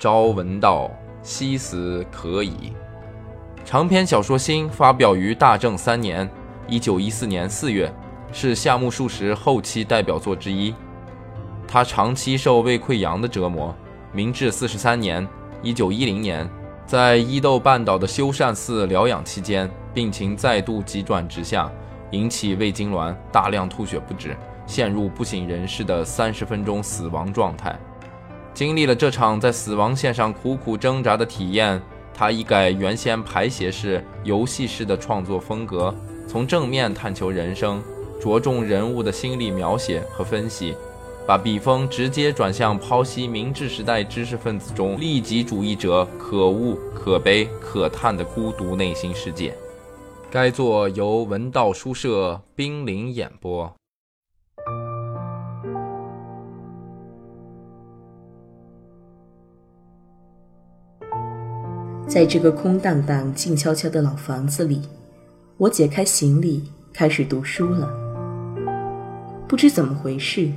朝闻道，夕死可矣。长篇小说《新》发表于大正三年（一九一四年四月），是夏目漱石后期代表作之一。他长期受胃溃疡的折磨。明治四十三年（一九一零年），在伊豆半岛的修善寺疗养期间，病情再度急转直下，引起胃痉挛，大量吐血不止。陷入不省人事的三十分钟死亡状态，经历了这场在死亡线上苦苦挣扎的体验，他一改原先排写式、游戏式的创作风格，从正面探求人生，着重人物的心理描写和分析，把笔锋直接转向剖析明治时代知识分子中利己主义者可恶、可悲、可叹的孤独内心世界。该作由文道书社冰凌演播。在这个空荡荡、静悄悄的老房子里，我解开行李，开始读书了。不知怎么回事，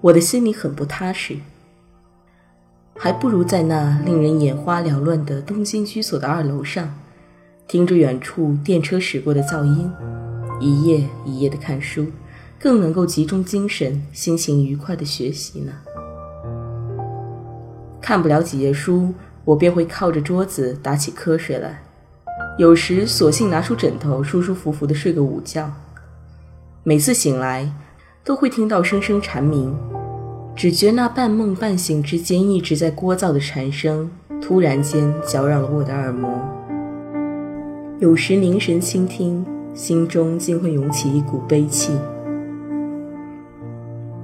我的心里很不踏实，还不如在那令人眼花缭乱的东京居所的二楼上，听着远处电车驶过的噪音，一页一页的看书，更能够集中精神、心情愉快的学习呢。看不了几页书。我便会靠着桌子打起瞌睡来，有时索性拿出枕头，舒舒服服地睡个午觉。每次醒来，都会听到声声蝉鸣，只觉那半梦半醒之间一直在聒噪的蝉声，突然间搅扰了我的耳膜。有时凝神倾听，心中竟会涌起一股悲戚。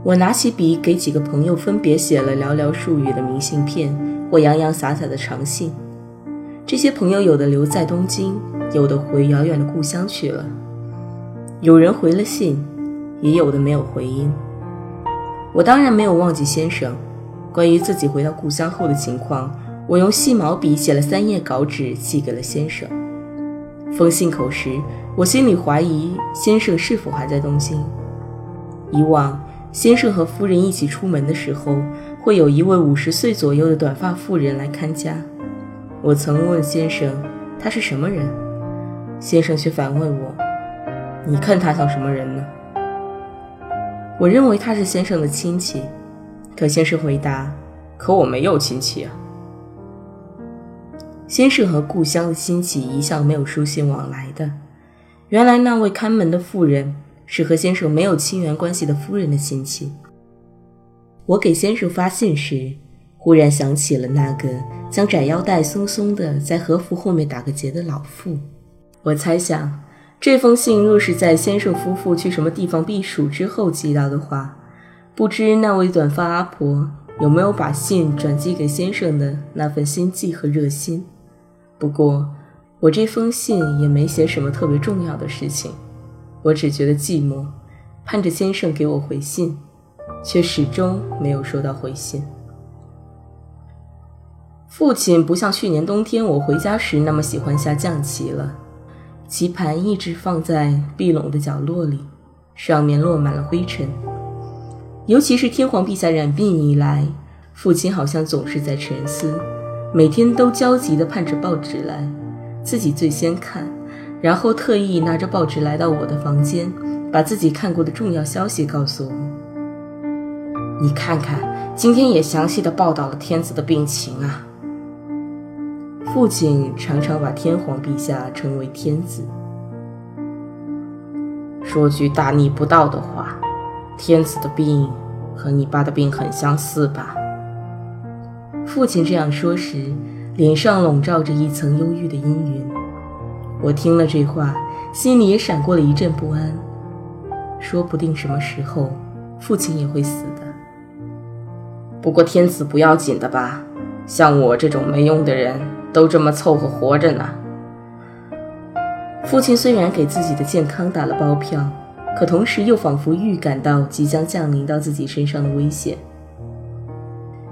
我拿起笔，给几个朋友分别写了寥寥数语的明信片。或洋洋洒洒的长信，这些朋友有的留在东京，有的回遥远的故乡去了。有人回了信，也有的没有回音。我当然没有忘记先生。关于自己回到故乡后的情况，我用细毛笔写了三页稿纸，寄给了先生。封信口时，我心里怀疑先生是否还在东京。以往，先生和夫人一起出门的时候。会有一位五十岁左右的短发妇人来看家。我曾问先生，他是什么人？先生却反问我：“你看他像什么人呢？”我认为他是先生的亲戚，可先生回答：“可我没有亲戚啊。”先生和故乡的亲戚一向没有书信往来的。原来那位看门的妇人是和先生没有亲缘关系的夫人的亲戚。我给先生发信时，忽然想起了那个将窄腰带松松的在和服后面打个结的老妇。我猜想，这封信若是在先生夫妇去什么地方避暑之后寄到的话，不知那位短发阿婆有没有把信转寄给先生的那份心迹和热心。不过，我这封信也没写什么特别重要的事情，我只觉得寂寞，盼着先生给我回信。却始终没有收到回信。父亲不像去年冬天我回家时那么喜欢下象棋了，棋盘一直放在壁笼的角落里，上面落满了灰尘。尤其是天皇陛下染病以来，父亲好像总是在沉思，每天都焦急地盼着报纸来，自己最先看，然后特意拿着报纸来到我的房间，把自己看过的重要消息告诉我。你看看，今天也详细的报道了天子的病情啊。父亲常常把天皇陛下称为天子。说句大逆不道的话，天子的病和你爸的病很相似吧？父亲这样说时，脸上笼罩着一层忧郁的阴云。我听了这话，心里也闪过了一阵不安。说不定什么时候，父亲也会死的。不过天子不要紧的吧？像我这种没用的人都这么凑合活着呢。父亲虽然给自己的健康打了包票，可同时又仿佛预感到即将降临到自己身上的危险。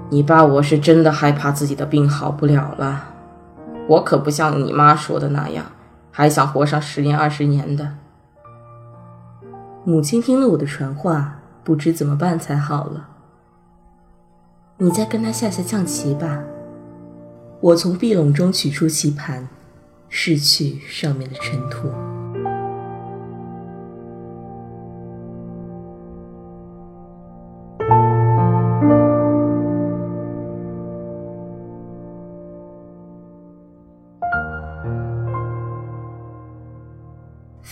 你爸我是真的害怕自己的病好不了了，我可不像你妈说的那样，还想活上十年二十年的。母亲听了我的传话，不知怎么办才好了。你再跟他下下象棋吧，我从壁笼中取出棋盘，拭去上面的尘土。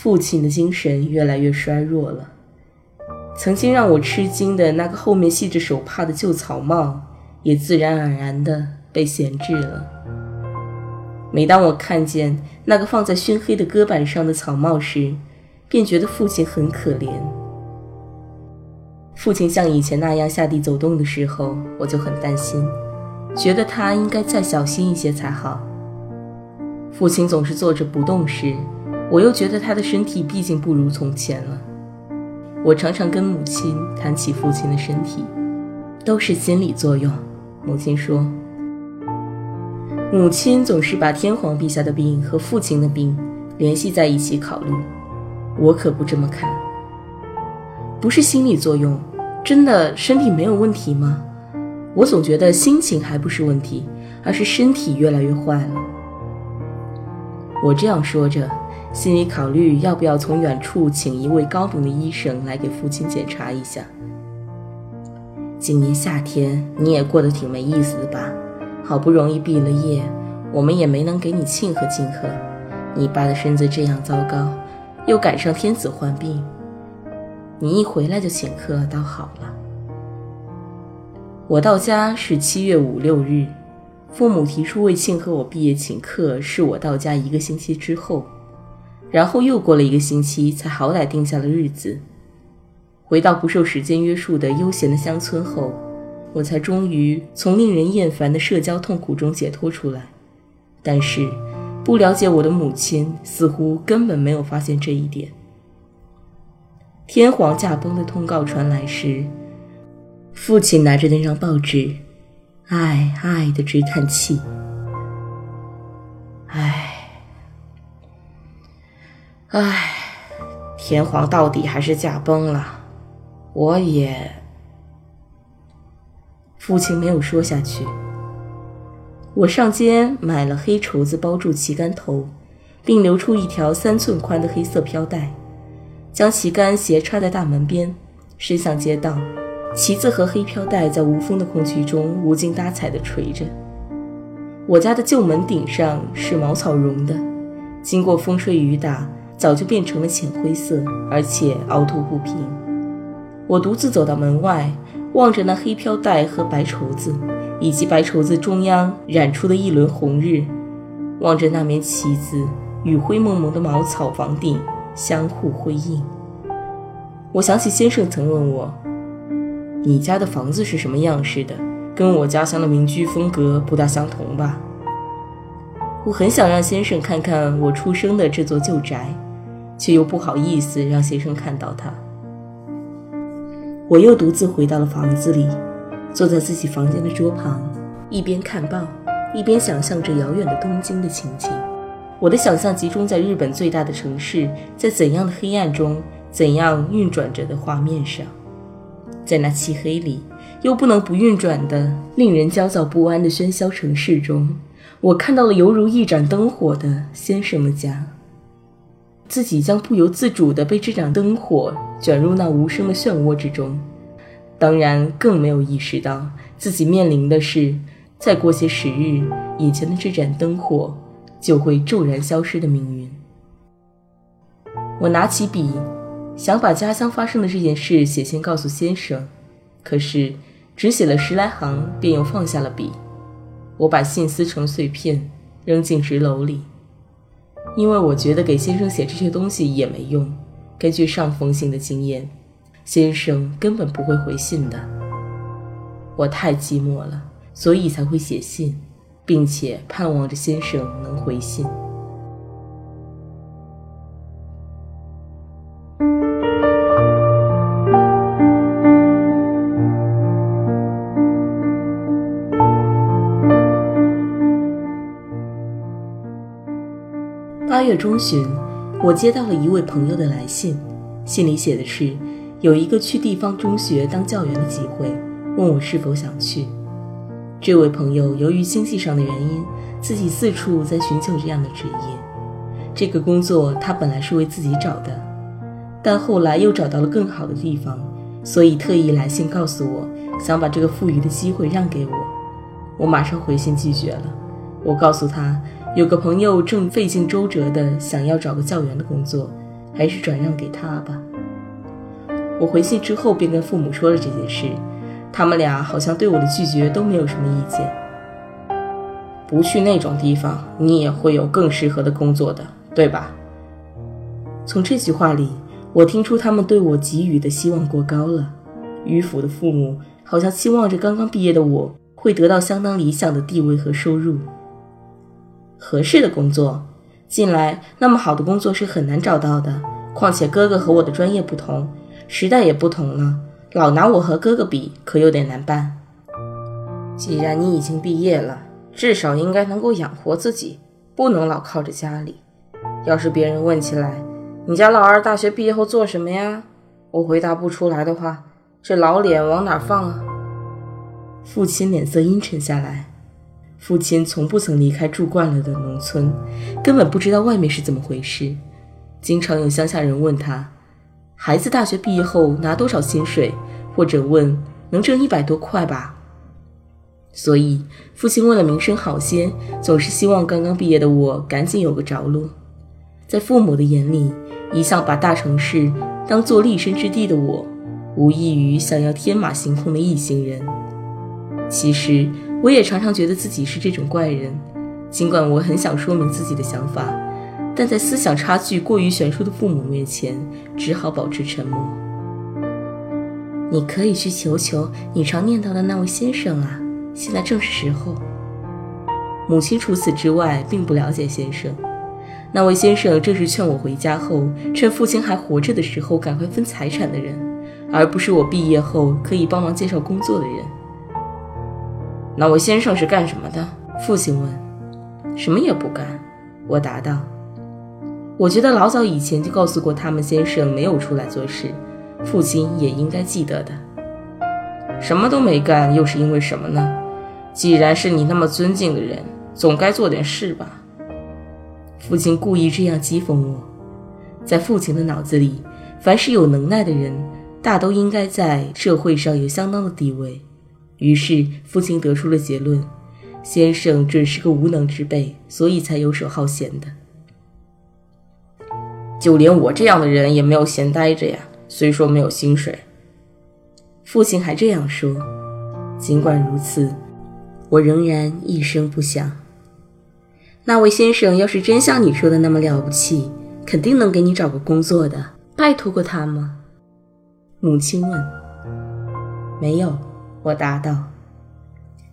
父亲的精神越来越衰弱了。曾经让我吃惊的那个后面系着手帕的旧草帽，也自然而然地被闲置了。每当我看见那个放在熏黑的搁板上的草帽时，便觉得父亲很可怜。父亲像以前那样下地走动的时候，我就很担心，觉得他应该再小心一些才好。父亲总是坐着不动时，我又觉得他的身体毕竟不如从前了。我常常跟母亲谈起父亲的身体，都是心理作用。母亲说，母亲总是把天皇陛下的病和父亲的病联系在一起考虑。我可不这么看，不是心理作用，真的身体没有问题吗？我总觉得心情还不是问题，而是身体越来越坏了。我这样说着。心里考虑要不要从远处请一位高明的医生来给父亲检查一下。今年夏天你也过得挺没意思的吧？好不容易毕了业，我们也没能给你庆贺庆贺。你爸的身子这样糟糕，又赶上天子患病，你一回来就请客倒好了。我到家是七月五六日，父母提出为庆贺我毕业请客，是我到家一个星期之后。然后又过了一个星期，才好歹定下了日子。回到不受时间约束的悠闲的乡村后，我才终于从令人厌烦的社交痛苦中解脱出来。但是，不了解我的母亲似乎根本没有发现这一点。天皇驾崩的通告传来时，父亲拿着那张报纸，唉唉的直叹气，唉，天皇到底还是驾崩了。我也……父亲没有说下去。我上街买了黑绸子包住旗杆头，并留出一条三寸宽的黑色飘带，将旗杆斜插在大门边，伸向街道。旗子和黑飘带在无风的空气中无精打采地垂着。我家的旧门顶上是茅草绒的，经过风吹雨打。早就变成了浅灰色，而且凹凸不平。我独自走到门外，望着那黑飘带和白绸子，以及白绸子中央染出的一轮红日，望着那面旗子与灰蒙蒙的茅草房顶相互辉映。我想起先生曾问我：“你家的房子是什么样式的？跟我家乡的民居风格不大相同吧？”我很想让先生看看我出生的这座旧宅。却又不好意思让先生看到他。我又独自回到了房子里，坐在自己房间的桌旁，一边看报，一边想象着遥远的东京的情景。我的想象集中在日本最大的城市在怎样的黑暗中，怎样运转着的画面上。在那漆黑里又不能不运转的、令人焦躁不安的喧嚣城市中，我看到了犹如一盏灯火的先生的家。自己将不由自主地被这盏灯火卷入那无声的漩涡之中，当然更没有意识到自己面临的是，再过些时日，以前的这盏灯火就会骤然消失的命运。我拿起笔，想把家乡发生的这件事写信告诉先生，可是只写了十来行，便又放下了笔。我把信撕成碎片，扔进纸篓里。因为我觉得给先生写这些东西也没用。根据上封信的经验，先生根本不会回信的。我太寂寞了，所以才会写信，并且盼望着先生能回信。月中旬，我接到了一位朋友的来信，信里写的是有一个去地方中学当教员的机会，问我是否想去。这位朋友由于经济上的原因，自己四处在寻求这样的职业。这个工作他本来是为自己找的，但后来又找到了更好的地方，所以特意来信告诉我，想把这个富裕的机会让给我。我马上回信拒绝了。我告诉他，有个朋友正费尽周折的想要找个教员的工作，还是转让给他吧。我回信之后便跟父母说了这件事，他们俩好像对我的拒绝都没有什么意见。不去那种地方，你也会有更适合的工作的。对吧？从这句话里，我听出他们对我给予的希望过高了。迂腐的父母好像期望着刚刚毕业的我会得到相当理想的地位和收入。合适的工作，近来那么好的工作是很难找到的。况且哥哥和我的专业不同，时代也不同了，老拿我和哥哥比，可有点难办。既然你已经毕业了，至少应该能够养活自己，不能老靠着家里。要是别人问起来，你家老二大学毕业后做什么呀？我回答不出来的话，这老脸往哪放啊？父亲脸色阴沉下来。父亲从不曾离开住惯了的农村，根本不知道外面是怎么回事。经常有乡下人问他，孩子大学毕业后拿多少薪水，或者问能挣一百多块吧。所以父亲为了名声好些，总是希望刚刚毕业的我赶紧有个着落。在父母的眼里，一向把大城市当做立身之地的我，无异于想要天马行空的异行人。其实，我也常常觉得自己是这种怪人。尽管我很想说明自己的想法，但在思想差距过于悬殊的父母面前，只好保持沉默。你可以去求求你常念叨的那位先生啊，现在正是时候。母亲除此之外，并不了解先生。那位先生正是劝我回家后，趁父亲还活着的时候赶快分财产的人，而不是我毕业后可以帮忙介绍工作的人。那位先生是干什么的？父亲问。什么也不干，我答道。我觉得老早以前就告诉过他们，先生没有出来做事，父亲也应该记得的。什么都没干，又是因为什么呢？既然是你那么尊敬的人，总该做点事吧。父亲故意这样讥讽我，在父亲的脑子里，凡是有能耐的人，大都应该在社会上有相当的地位。于是，父亲得出了结论：先生准是个无能之辈，所以才游手好闲的。就连我这样的人也没有闲待着呀。虽说没有薪水，父亲还这样说。尽管如此，我仍然一声不响。那位先生要是真像你说的那么了不起，肯定能给你找个工作的。拜托过他吗？母亲问。没有，我答道。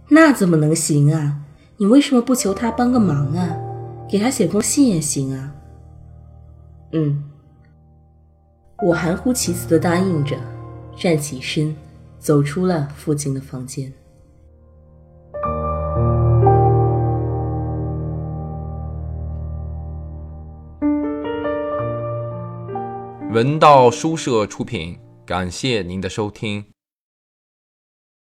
那怎么能行啊？你为什么不求他帮个忙啊？给他写封信也行啊。嗯。我含糊其辞的答应着，站起身，走出了父亲的房间。文道书社出品，感谢您的收听。